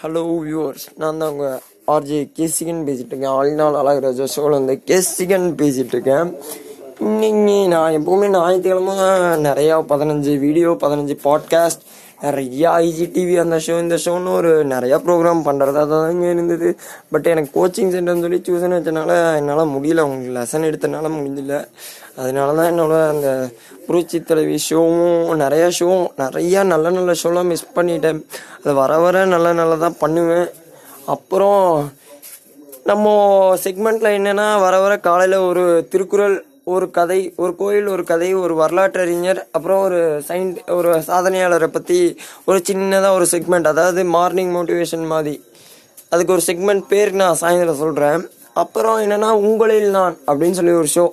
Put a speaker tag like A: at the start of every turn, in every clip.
A: Hello viewers நான் தான் உங்கள் ஆர்ஜே கேசிகன் பேசிகிட்டு இருக்கேன். ஆளினால் அழகராஜா ஷோவில் வந்து கேசிகன் பேசிகிட்டு இருக்கேன். இன்னைக்கு நான் எப்போவுமே ஞாயிற்றுக்கிழமை நிறையா பதினஞ்சு வீடியோ பதினஞ்சு பாட்காஸ்ட் நிறையா ஐஜிடிவி அந்த ஷோ இந்த ஷோன்னு ஒரு நிறையா ப்ரோக்ராம் பண்ணுறதா தான் இங்கே இருந்தது. பட் எனக்கு கோச்சிங் சென்டர்னு சொல்லி சூசன் வச்சனால என்னால் முடியல. உங்களுக்கு லெசன் எடுத்தனால முடியல அதனால தான் என்னோட அந்த புரட்சி தலைவி ஷோவும் நிறையா ஷோவும் நிறையா நல்ல நல்ல ஷோலாம் மிஸ் பண்ணிட்டேன். அது வர வர நல்ல நல்லதாக பண்ணுவேன். அப்புறம் நம்ம செக்மெண்ட்டில் என்னென்னா வர வர காலையில் ஒரு திருக்குறள் ஒரு கதை ஒரு கோயில் ஒரு கதை ஒரு வரலாற்றறிஞர் அப்புறம் ஒரு சைன் ஒரு சாதனையாளரை பற்றி ஒரு சின்னதாக ஒரு செக்மெண்ட் அதாவது மார்னிங் மோட்டிவேஷன் மாதிரி. அதுக்கு ஒரு செக்மெண்ட் பேர் நான் சாயந்தரம் சொல்கிறேன் அப்புறம் என்னென்னா உங்களில் நான் அப்படின்னு சொல்லி ஒரு ஷோ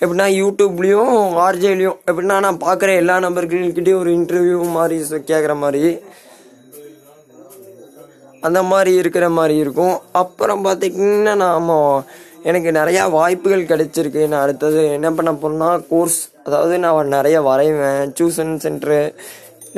A: எப்படின்னா யூடியூப்லேயும் ஆர்ஜேலையும் எப்படின்னா நான் பார்க்குற எல்லா நபர்கள்கிட்டயும் ஒரு இன்டர்வியூ மாதிரி கேட்குற மாதிரி. அந்த மாதிரி இருக்கிற மாதிரி இருக்கும். அப்புறம் பார்த்திங்கன்னா நாம எனக்கு நிறையா வாய்ப்புகள் கிடைச்சிருக்கு. நான் அடுத்தது என்ன பண்ண போறேன்னா கோர்ஸ் அதாவது நான் நிறைய வரைவேன். டியூஷன் சென்ட்ரு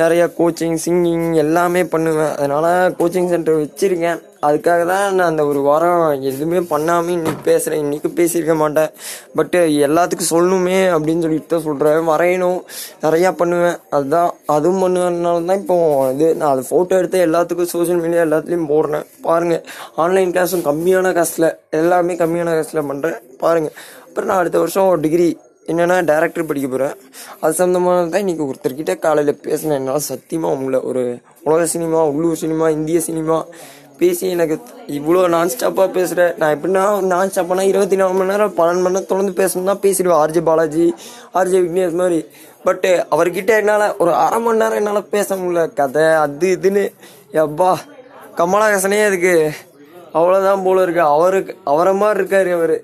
A: நிறைய கோச்சிங் சிங்கிங் எல்லாமே பண்ணுவேன். அதனால் கோச்சிங் சென்டர் வச்சுருக்கேன். அதுக்காக தான் நான் அந்த ஒரு வாரம் எதுவுமே பண்ணாமல் இன்னைக்கு பேசுகிறேன் இன்றைக்கி பேசியிருக்க மாட்டேன். பட்டு எல்லாத்துக்கும் சொல்லணுமே அப்படின்னு சொல்லிட்டு தான் சொல்கிறேன் வரையணும். நிறையா பண்ணுவேன். அதுதான் அதுவும் பண்ணுவேனால தான் இப்போ இது நான் அதை ஃபோட்டோ எடுத்து எல்லாத்துக்கும் சோஷியல் மீடியா எல்லாத்துலேயும் போடுறேன். பாருங்கள் ஆன்லைன் கிளாஸும் கம்மியான காசில் எல்லாமே கம்மியான காசில் பண்ணுறேன் பாருங்கள் அப்புறம் நான் அடுத்த வருஷம் டிகிரி என்னென்னா டேரக்டர் படிக்க போகிறேன் அது சம்மந்தமாக தான் இன்றைக்கி ஒருத்தர்கிட்ட காலையில் பேசினேன். என்னால் சத்தியமாக உங்களை ஒரு உலக சினிமா உள்ளூர் சினிமா இந்திய சினிமா பேசி எனக்கு இவ்வளோ நான் ஸ்டாப்பாக பேசுகிறேன் நான் எப்படின்னா நான் ஸ்டாப்பானா இருபத்தி நாலு மணி நேரம் பன்னெண்டு மணி நேரம் தொடர்ந்து பேசணும்னா பேசிடுவேன். ஆர்ஜே பாலாஜி ஆர்ஜே விக்னேஷ் மாதிரி. பட்டு அவர்கிட்ட என்னால் ஒரு அரை மணி நேரம் என்னால் பேச முடியல. கதை அது இதுன்னு. எப்பா கமலஹாசனே அதுக்கு. அவ்வளோதான் போல இருக்கு. அவருக்கு அவரை மாதிரி இருக்காரு அவர்.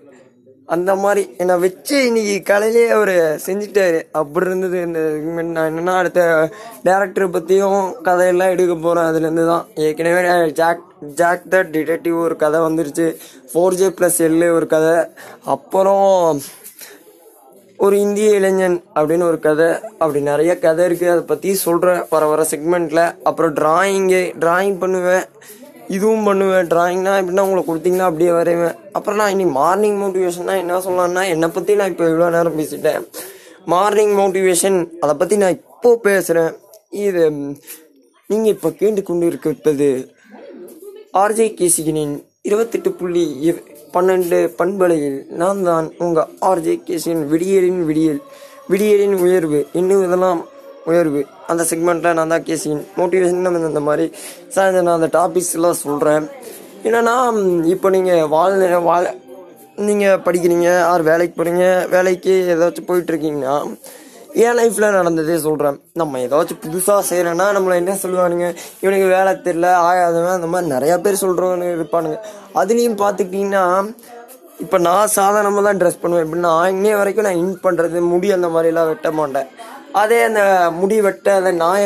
A: அந்த மாதிரி என்னை வச்சு இன்னைக்கு காலையிலேயே அவர் செஞ்சுட்டாரு. அப்படி இருந்தது. இந்த நான் என்னன்னா அடுத்த டேரக்டரை பற்றியும் கதையெல்லாம் எடுக்க போகிறேன் அதுலேருந்து தான் ஏற்கனவே ஜாக் ஜாக் த டிடெக்டிவ் ஒரு கதை வந்துருச்சு. ஃபோர் ஜே ப்ளஸ் எல்லு ஒரு கதை. அப்புறம் ஒரு இந்திய இளைஞன் அப்படின்னு ஒரு கதை. அப்படி நிறைய கதை இருக்குது அதை பற்றி சொல்கிறேன் வர வர செக்மெண்ட்டில் அப்புறம் ட்ராயிங்கு ட்ராயிங் பண்ணுவேன். இதுவும் பண்ணுவேன். டிராயிங்னா எப்படின்னா உங்களுக்கு கொடுத்தீங்கன்னா அப்படியே வரைவேன். அப்புறம் நான் இன்னைக்கு மார்னிங் மோட்டிவேஷன்னா என்ன சொல்லலாம்னா என்னை பற்றி நான் இப்போ இவ்வளோ நேரம் பேசிட்டேன். மார்னிங் மோட்டிவேஷன் அதை பற்றி நான் இப்போ பேசுகிறேன் இது நீங்கள் இப்போ கேட்டுக்கொண்டு இருப்பது ஆர்ஜே கேசிகனின் இருபத்தெட்டு புள்ளி பன்னெண்டு பண்பலையில் நான் தான் உங்கள் ஆர்ஜே கேசிகன் விடியலின் விடியல் விடியலின் உயர்வு. இன்னும் இதெல்லாம் உயர்வு. அந்த செக்மெண்ட்டில் நான் தான் கேசிகன் மோட்டிவேஷன் நம்ம இந்த மாதிரி. சார் நான் அந்த டாபிக்ஸ்லாம் சொல்கிறேன் என்னென்னா இப்போ நீங்கள் வாழ் வாழ் நீங்கள் படிக்கிறீங்க ஆர் வேலைக்கு போகிறீங்க வேலைக்கு ஏதாச்சும் போயிட்டுருக்கீங்கன்னா என் லைஃப்பில் நடந்ததே சொல்கிறேன் நம்ம ஏதாச்சும் புதுசாக செய்கிறேன்னா நம்மளை என்ன சொல்லுவானுங்க? இவனுக்கு வேலை தெரில ஆகாதவன் அந்த மாதிரி நிறையா பேர் சொல்கிறவங்க இருப்பானுங்க. அதுலேயும் பார்த்துக்கிட்டிங்கன்னா இப்போ நான் சாதாரணமாக தான் ட்ரெஸ் பண்ணுவேன் எப்படின்னா இன்னைய வரைக்கும் நான் இன் பண்ணுறது முடி அந்த மாதிரிலாம் வெட்ட மாட்டேன். அதே அந்த முடி வெட்ட அந்த நாய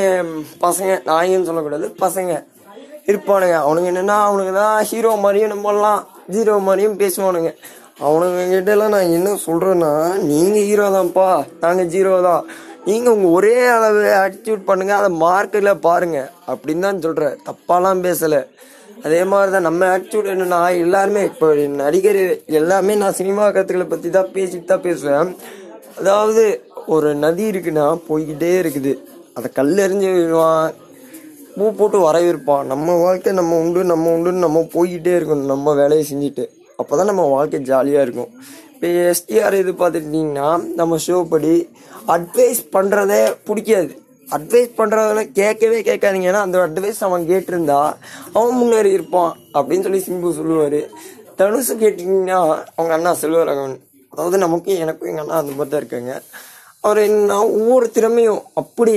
A: பசங்க நாயின்னு சொல்லக்கூடாது பசங்க இருப்பானுங்க. அவனுங்க என்னன்னா அவனுங்க தான் ஹீரோ மாதிரியும் நம்மலாம் ஜீரோ மாதிரியும் பேசுவானுங்க. அவனுங்க கிட்டலாம் நான் என்ன சொல்றேன்னா நீங்க ஹீரோ தான்ப்பா நாங்க ஜீரோ தான். நீங்க உங்க ஒரே அளவு ஆட்டிடியூட் பண்ணுங்க அதை மார்க்கில் பாருங்க. அப்படின்னு தான் சொல்றேன் தப்பாலாம் பேசல. அதே மாதிரி தான் நம்ம ஆட்டிடியூட் என்னன்னா எல்லாருமே இப்போ நடிகர் எல்லாமே நான் சினிமா கருத்துக்களை பற்றி தான் பேசிட்டு தான் பேசுவேன். அதாவது ஒரு நதி இருக்குன்னா போய்கிட்டே இருக்குது. அதை கல் எறிஞ்சு விடுவான். பூ போட்டு வரவேற்பான். நம்ம வாழ்க்கை நம்ம உண்டு நம்ம உண்டுன்னு நம்ம போய்கிட்டே இருக்கணும். நம்ம வேலையை செஞ்சுட்டு. அப்போ தான் நம்ம வாழ்க்கை ஜாலியாக இருக்கும். இப்போ எஸ்டிஆர் இது பார்த்துக்கிட்டிங்கன்னா நம்ம ஷோ படி அட்வைஸ் பண்ணுறதே பிடிக்காது. அட்வைஸ் பண்ணுறதெல்லாம் கேட்கவே கேட்காதீங்க. ஏன்னா அந்த அட்வைஸ் அவன் கேட்டிருந்தா அவன் முன்னேறி இருப்பான் அப்படின்னு சொல்லி சிம்பு சொல்லுவார். தனுசு கேட்டிங்கன்னா அவங்க அண்ணா செல்வராகவன். அதாவது நமக்கும் எனக்கும் எங்கள் அண்ணா அந்த மாதிரி தான் இருக்காங்க. அவர் என்ன ஒவ்வொரு திறமையும் அப்படி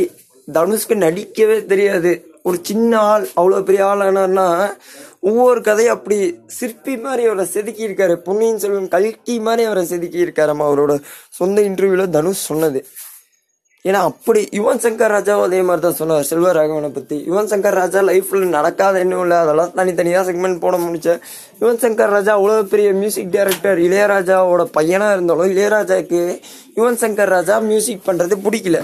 A: தனுஷ்க்கு நடிக்கவே தெரியாது. ஒரு சின்ன ஆள் அவ்வளோ பெரிய ஆள் ஆனார்னா ஒவ்வொரு கதையும் அப்படி சிற்பி மாதிரி அவரை செதுக்கி இருக்காரு பொன்னியின் செல்வன் கல்கி மாதிரி அவரை செதுக்கி இருக்காராமா அவரோட சொந்த இன்டர்வியூவில் தனுஷ் சொன்னது. ஏன்னா அப்படி யுவன் சங்கர் ராஜாவும் அதே மாதிரி தான் சொன்னார் செல்வராகவனை பத்தி. யுவன் சங்கர் ராஜா லைஃப்ல நடக்காத இன்னும் இல்லை அதெல்லாம் தனித்தனியா செக்மெண்ட் போட முடிச்ச யுவன் சங்கர் ராஜா அவ்வளவு பெரிய மியூசிக் டைரக்டர் இளையராஜாவோட பையனா இருந்தாலும் இளையராஜாக்கு யுவன் சங்கர் ராஜா மியூசிக் பண்றது பிடிக்கல.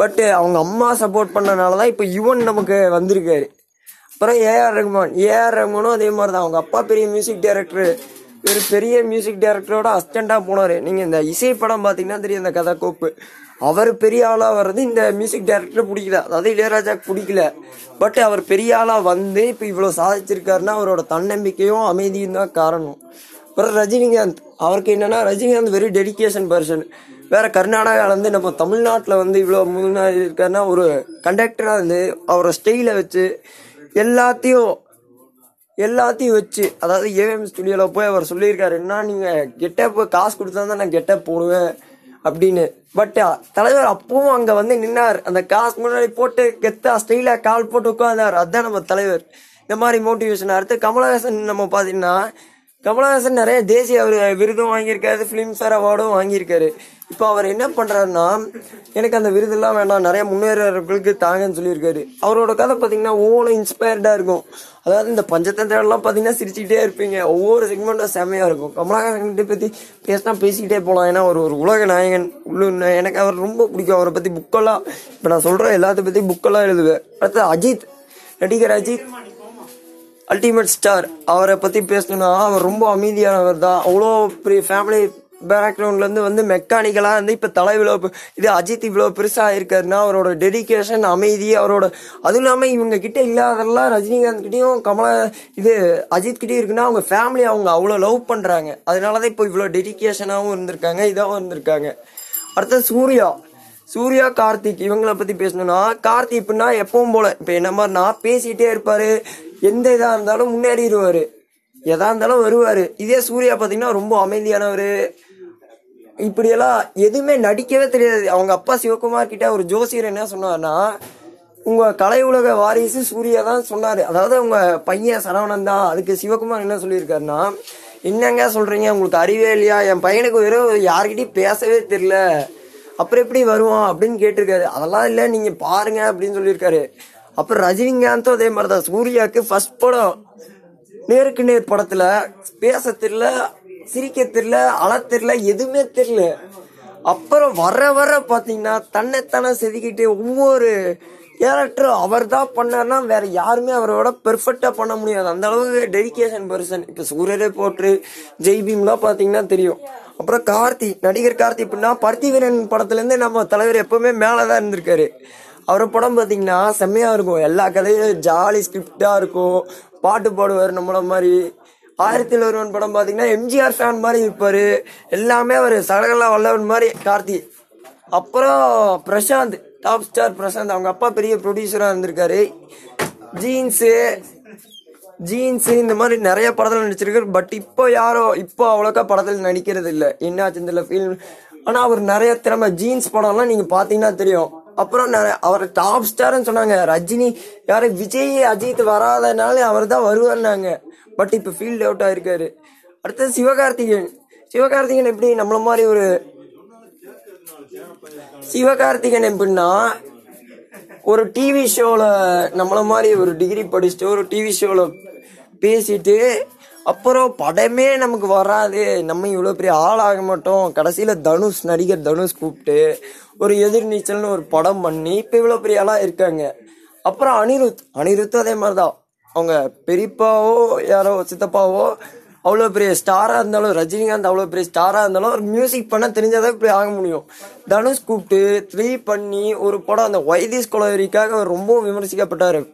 A: பட் அவங்க அம்மா சப்போர்ட் பண்ணனால தான் இப்போ யுவன் நமக்கு வந்திருக்காரு. அப்புறம் ஏஆர் ரகுமான் ஏஆர் ரகுமானும் அதே மாதிரி தான். அவங்க அப்பா பெரிய மியூசிக் டைரக்டர் ஒரு பெரிய மியூசிக் டைரக்டரோட அசிஸ்டண்டா போனாரு. நீங்கள் இந்த இசை படம் பார்த்தீங்கன்னா தெரியும் இந்த கதை கோப்பு அவர் பெரிய ஆளாக வர்றது இந்த மியூசிக் டைரக்டர் பிடிக்கல. அதாவது இளையராஜாக்கு பிடிக்கல. பட் அவர் பெரிய ஆளாக வந்து இப்போ இவ்வளோ சாதிச்சிருக்காருன்னா அவரோட தன்னம்பிக்கையும் அமைதியும் தான் காரணம். அப்புறம் ரஜினிகாந்த். அவருக்கு என்னென்னா ரஜினிகாந்த் வெரி டெடிகேஷன் பர்சன் வேறு கர்நாடகாவிலேருந்து நம்ம தமிழ்நாட்டில் வந்து இவ்வளோ முன்னாடி இருக்காருன்னா ஒரு கண்டக்டராக இருந்து அவரோட ஸ்டைலை வச்சு எல்லாத்தையும் எல்லாத்தையும் வச்சு அதாவது ஏஎம் ஸ்டுடியோவில் போய் அவர் சொல்லியிருக்காரு என்ன நீங்கள் கெட்டப் காசு கொடுத்தா தான் நான் கெட்டப் போடுவேன் அப்படின்னு. பட் தலைவர் அப்பவும் அங்கே வந்து நின்னார். அந்த காசு முன்னாடி போட்டு கெத்தா ஸ்டைலாக கால் போட்டு உட்காந்தார் அதுதான் நம்ம தலைவர். இந்த மாதிரி மோட்டிவேஷன் அடுத்து கமலஹாசன் நம்ம பார்த்தீங்கன்னா கமலஹாசன் நிறைய தேசிய அவர் விருதும் வாங்கியிருக்காரு ஃபிலிம்ஃபேர் அவார்டும் வாங்கியிருக்காரு. இப்போ அவர் என்ன பண்ணுறாருன்னா எனக்கு அந்த விருதெல்லாம் வேண்டாம் நிறைய முன்னேறவர்களுக்கு தாங்கன்னு சொல்லியிருக்காரு. அவரோட கதை பார்த்தீங்கன்னா ஒவ்வொரு இன்ஸ்பயர்டாக இருக்கும். அதாவது இந்த பஞ்சதந்திரம்லாம் பார்த்தீங்கன்னா சிரிச்சுக்கிட்டே இருப்பீங்க. ஒவ்வொரு செக்மெண்ட்டும் செம்மையாக இருக்கும். கமலஹாசன் பற்றி பேசினா பேசிக்கிட்டே போகலாம் ஏன்னா ஒரு ஒரு உலக நாயகன் உள்ளூர் எனக்கு அவர் ரொம்ப பிடிக்கும். அவரை பற்றி புக்கெல்லாம் இப்போ நான் சொல்கிற எல்லாத்த பற்றி புக்கெல்லாம் எழுதுவேன். அடுத்து அஜித் நடிகர் அஜித். அல்டிமேட் ஸ்டார் அவரை பற்றி பேசணும்னா அவர் ரொம்ப அமைதியானவர் தான். அவ்வளோ பெரிய ஃபேமிலி பேக்ரவுண்ட்லேருந்து வந்து மெக்கானிக்கலாக வந்து இப்போ தலை இவ்வளோ இது அஜித் இவ்வளோ பெருசாக இருக்காருன்னா அவரோட டெடிகேஷன் அமைதி அவரோட அதுவும் இல்லாமல் இவங்க கிட்டே இல்லாதெல்லாம் ரஜினிகாந்த் கிட்டேயும் கமலா இது அஜித் இருக்குன்னா அவங்க ஃபேமிலி அவங்க அவ்வளோ லவ் பண்ணுறாங்க அதனால தான் இப்போ இவ்வளோ டெடிகேஷனாகவும் இருந்திருக்காங்க இதாகவும் இருந்திருக்காங்க. அடுத்தது சூர்யா. சூர்யா கார்த்திக் இவங்கள பற்றி பேசணும்னா கார்த்திக் இப்படின்னா எப்பவும் போல இப்போ என்ன மாதிரினா பேசிகிட்டே இருப்பார். எந்த இதாக இருந்தாலும் முன்னேறிடுவார். எதா இருந்தாலும் வருவார். இதே சூர்யா பார்த்தீங்கன்னா ரொம்ப அமைதியானவர். இப்படியெல்லாம் எதுவுமே நடிக்கவே தெரியாது. அவங்க அப்பா சிவகுமார் கிட்ட ஒரு ஜோசியர் என்ன சொன்னார்னா உங்க கலை உலக வாரிசு சூர்யா தான் சொன்னாரு. அதாவது உங்க பையன் சரவணன் தான். அதுக்கு சிவகுமார் என்ன சொல்லியிருக்காருன்னா என்னங்க சொல்றீங்க? உங்களுக்கு அறிவே இல்லையா? என் பையனுக்கு வெறும் யார்கிட்டயும் பேசவே தெரியல. அப்புறம் எப்படி வருவான் அப்படின்னு கேட்டிருக்காரு. அதெல்லாம் இல்லை நீங்க பாருங்க அப்படின்னு சொல்லியிருக்காரு. அப்புறம் ரஜினிகாந்தும் அதே மாதிரிதான். சூர்யாவுக்கு ஃபர்ஸ்ட் படம் நேருக்கு நேர் படத்துல பேச தெரியல. சிரிக்க தெரியல அழ தெரியல எதுவுமே தெரியல. அப்புறம் வர வர பார்த்தீங்கன்னா தன்னைத்தானே செதுக்கிட்டு ஒவ்வொரு கேரக்டர் அவர் தான் பண்ணார்னா வேற யாருமே அவரோட பெர்ஃபெக்டாக பண்ண முடியாது. அந்த அளவுக்கு டெடிகேஷன் பர்சன் இப்போ சூரியரே போட்டு ஜெய்பீம்லாம் பார்த்தீங்கன்னா தெரியும். அப்புறம் கார்த்தி நடிகர் கார்த்தி அப்படின்னா பருத்திவீரன் படத்துலேருந்து நம்ம தலைவர் எப்பவுமே மேலதான் இருந்திருக்காரு. அவர் படம் பார்த்தீங்கன்னா செம்மையாக இருக்கும். எல்லா கதையும் ஜாலி ஸ்கிரிப்டாக இருக்கும். பாட்டு பாடுவார் நம்மள மாதிரி. ஆயிரத்தில் ஒருவன் படம் பார்த்தீங்கன்னா எம்ஜிஆர் ஃபேன் மாதிரி இருப்பார். எல்லாமே அவர் சடகலா வல்லவன் மாதிரி கார்த்தி. அப்புறம் பிரசாந்த் டாப் ஸ்டார் பிரசாந்த். அவங்க அப்பா பெரிய ப்ரொடியூசராக இருந்திருக்காரு. ஜீன்ஸு ஜீன்ஸு இந்த மாதிரி நிறைய படத்தில் நடிச்சிருக்காரு. பட் இப்போ யாரோ இப்போ அவ்வளோக்கா படத்தில் நடிக்கிறது இல்ல என்னாச்சு இந்த ஃபீல் ஆனால் அவர் நிறைய திறமை. ஜீன்ஸ் படம்லாம் நீங்கள் பார்த்தீங்கன்னா தெரியும். அப்புறம் நிறைய- அவர் டாப் ஸ்டார்னு சொன்னாங்க. ரஜினி யாரு விஜய் அஜித் வராதனால அவர் தான் வருவார்னாங்க பட் இப்போ ஃபீல்ட் அவுட் ஆயிருக்காரு. அடுத்தது சிவகார்த்திகேயன். சிவகார்த்திகேயன் எப்படி நம்மள மாதிரி ஒரு சிவகார்த்திகேயன் எப்படின்னா ஒரு டிவி ஷோவில் நம்மள மாதிரி ஒரு டிகிரி படிச்சுட்டு ஒரு டிவி ஷோவில் பேசிட்டு அப்புறம் படமே நமக்கு வராது. நம்ம இவ்வளோ பெரிய ஆள் ஆக மாட்டோம். கடைசியில் தனுஷ் நடிகர் தனுஷ் கூப்பிட்டு ஒரு எதிர்நீச்சல்னு ஒரு படம் பண்ணி இப்போ இவ்வளோ பெரிய ஆளாக இருக்காங்க. அப்புறம் அனிருத். அனிருத்தும் அதே மாதிரி தான் அவங்க பெரியப்பாவோ யாரோ சித்தப்பாவோ அவ்வளோ பெரிய ஸ்டாராக இருந்தாலும் ரஜினிகாந்த் அவ்வளோ பெரிய ஸ்டாராக இருந்தாலும் ஒரு மியூசிக் பண்ண தெரிஞ்சாதான் இப்படி ஆக முடியும். தனுஷ் கூப்பிட்டு த்ரீ பண்ணி ஒரு படம் அந்த வைத்திஸ் குலவரிக்காக ரொம்பவும் ரொம்ப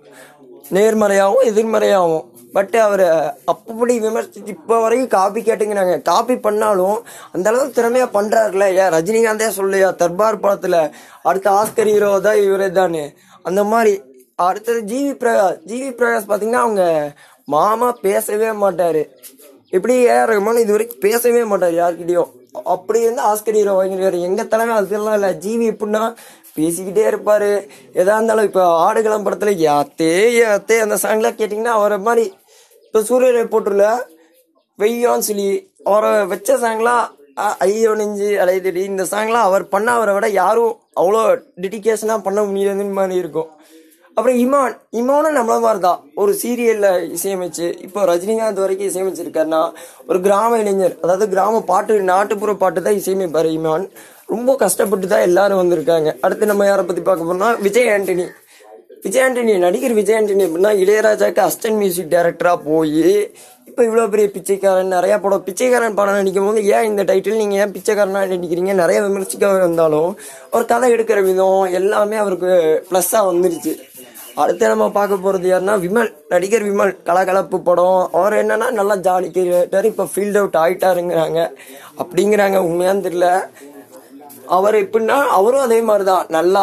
A: நேர்மறையாகவும் எதிர்மறையாகவும். பட் அவர் அப்படி விமர்சிச்சு இப்போ வரைக்கும் காப்பி கேட்டுங்கிறாங்க காப்பி பண்ணாலும் அந்த அளவுக்கு திறமையா பண்றாருல ஏன் ரஜினிகாந்தே சொல்லையா தர்பார் படத்துல அடுத்த ஆஸ்கர் ஹீரோ தான் இவரே தானே அந்த மாதிரி அடுத்தது ஜிவி பிரகாஷ் ஜிவி பிரகாஷ் பார்த்தீங்கன்னா அவங்க மாமா பேசவே மாட்டாரு. எப்படி ஏஆர் ரஹ்மான் இது வரைக்கும் பேசவே மாட்டார் யார்கிட்டயும். அப்படி இருந்து ஆஸ்கர் ஹீரோ வாங்கிடுவார் எங்க தலைமை அதெல்லாம் இல்ல. ஜிவி எப்படின்னா பேசிக்கிட்டே இருப்பாரு. எதா இருந்தாலும் இப்ப ஆடுகளம் படத்துல யாத்தே யாத்தே அந்த சாங்லாம் கேட்டீங்கன்னா அவரை மாதிரி இப்போ சூரியரை போட்டுல வெய்யான்னு சொல்லி அவரை வச்ச சாங்லாம் ஐயோ நெஞ்சு அலைதடி இந்த சாங்லாம் அவர் பண்ண அவரை விட யாரும் அவ்வளோ டெடிக்கேஷனாக பண்ண முடியாதுன்னு மாதிரி இருக்கும். அப்புறம் இமான் இமானும் நம்மள மாதிரி தான் ஒரு சீரியலில் இசையமைச்சு இப்போ ரஜினிகாந்த் வரைக்கும் இசையமைச்சிருக்காருன்னா ஒரு கிராம இளைஞர் அதாவது கிராம பாட்டு நாட்டுப்புற பாட்டு தான் இசையமைப்பார் இமான். ரொம்ப கஷ்டப்பட்டு தான் எல்லாரும் வந்திருக்காங்க. அடுத்து நம்ம யாரை பற்றி பார்க்க போனோம்னா விஜய் ஆண்டனி. விஜயாண்டனி நடிகர் விஜயாண்டனி அப்படின்னா எப்படின்னா இளையராஜாக்கு மியூசிக் டைரக்டராக போய் இப்போ இவ்வளோ பெரிய பிச்சைக்காரன் நிறைய படம் பிச்சைக்காரன் படம் நடிக்கும் போது ஏன் இந்த டைட்டில் நீங்கள் ஏன் பிச்சைக்காரனாக நடிக்கிறீங்க? நிறைய விமர்சிக்க வந்தாலும் ஒரு கதை எடுக்கிற விதம் எல்லாமே அவருக்கு ப்ளஸ்ஸாக வந்துருச்சு. அடுத்து நம்ம பார்க்க போகிறது யாருன்னா விமல் நடிகர் விமல் கலகலப்பு படம். அவர் என்னன்னா நல்லா ஜாலி கேட்டார் இப்போ ஃபீல்ட் அவுட் ஆகிட்டாருங்கிறாங்க அப்படிங்கிறாங்க உண்மையான்னு தெரியல. அவர் எப்படின்னா அவரும் அதே மாதிரி தான் நல்லா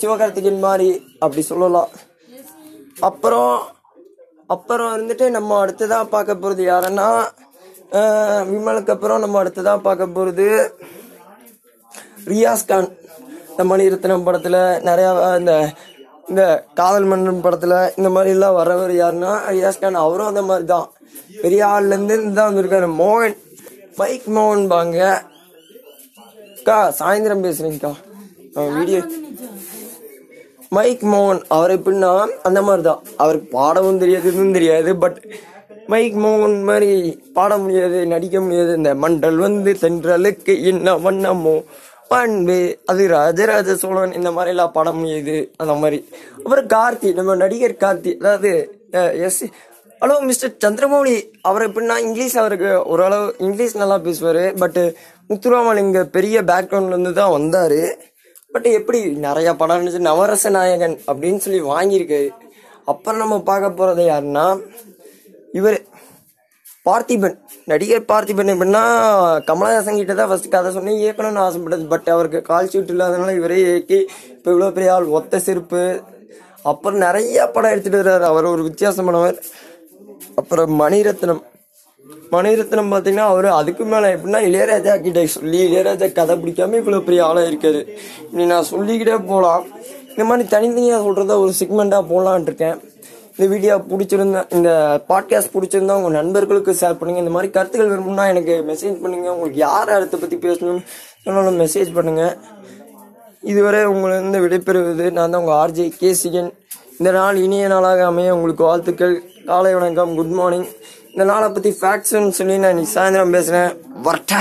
A: சிவகார்த்திகேயன் மாதிரி அப்படி சொல்லலாம். அப்புறம் அப்புறம் இருந்துட்டு நம்ம அடுத்ததா பார்க்க போகிறது யாருன்னா விமலுக்கு அப்புறம் நம்ம அடுத்ததா பார்க்க போகிறது ரியாஸ் கான். இந்த மணிரத்னம் படத்தில் நிறையா இந்த இந்த காதல் மன்னன் படத்தில் இந்த மாதிரிலாம் வரவர் யாருன்னா ரியாஸ் கான். அவரும் அந்த மாதிரி தான் பெரிய ஆள்லேருந்து தான் வந்திருக்காரு. மோகன். பைக் மோகன் பாங்க. அக்கா சாயந்தரம் பேசுறேங்கக்கா. வீடியோ மைக் மோகன் அவர் எப்படின்னா அந்த மாதிரி தான் அவருக்கு பாடவும் தெரியாது இதுவும் தெரியாது பட் மைக் மோகன் மாதிரி பாட முடியாது நடிக்க முடியாது. இந்த மண்டல் வந்து சென்றலுக்கு என்ன வண்ணமோ பண்பு அது ராஜராஜ சோழன் இந்த மாதிரிலாம் பாட முடியுது அந்த மாதிரி. அப்புறம் கார்த்தி நம்ம நடிகர் கார்த்தி அதாவது எஸ் ஹலோ மிஸ்டர் சந்திரமௌலி அவர் எப்படின்னா இங்கிலீஷ் அவருக்கு ஓரளவு இங்கிலீஷ் நல்லா பேசுவார் பட்டு முத்துராமலிங்க பெரிய பேக்ரவுண்ட்லேருந்து தான் வந்தார். பட் எப்படி நிறைய படம் இருந்துச்சு. நவரச நாயகன் அப்படின்னு சொல்லி வாங்கியிருக்கு. அப்புறம் நம்ம பார்க்க போகிறது யாருன்னா இவர் பார்த்திபன். நடிகர் பார்த்திபன் எப்படின்னா கமலஹாசன் கிட்ட தான் ஃபர்ஸ்ட் கதை சொன்னேன். இயக்கணும்னு ஆசைப்பட்டது. பட் அவருக்கு கால் ஷீட் இல்லாதனால இவரே இயக்கி இப்போ இவ்வளோ பெரிய ஆள் ஒத்த செருப்பு. அப்புறம் நிறைய படம் எடுத்துகிட்டு வர்றாரு. அவர் ஒரு வித்தியாசமானவர். அப்புறம் மணிரத்னம். மணிரத்னம் பார்த்தீங்கன்னா அவர் அதுக்கு மேலே எப்படின்னா இளையராஜா கிட்ட சொல்லி இளையராஜா கதை பிடிக்காம இவ்வளோ பெரிய ஆளாக இருக்காது இப்படி நான் சொல்லிக்கிட்டே போகலாம் இந்த மாதிரி தனித்தனியாக சொல்கிறத ஒரு செக்மெண்ட்டாக போடலான் இருக்கேன். இந்த வீடியோ பிடிச்சிருந்தா இந்த பாட்காஸ்ட் பிடிச்சிருந்தா உங்கள் நண்பர்களுக்கு ஷேர் பண்ணுங்கள் இந்த மாதிரி கருத்துக்கள் விரும்புனா எனக்கு மெசேஜ் பண்ணுங்கள் உங்களுக்கு யார் அடுத்த பற்றி பேசணும்னு சொன்னாலும் மெசேஜ் பண்ணுங்கள் இதுவரை உங்களிருந்து விடைபெறுவது நான் தான் உங்கள் ஆர்ஜே கேசிகன் இந்த நாள் இனிய நாளாக அமைய உங்களுக்கு வாழ்த்துக்கள். காலை வணக்கம். குட் மார்னிங் இந்த நாளை பற்றி ஃபேக்ட்ஸ்னு சொல்லி நான் இன்னைக்கு சாயந்தரம் பேசுகிறேன் வரட்டா.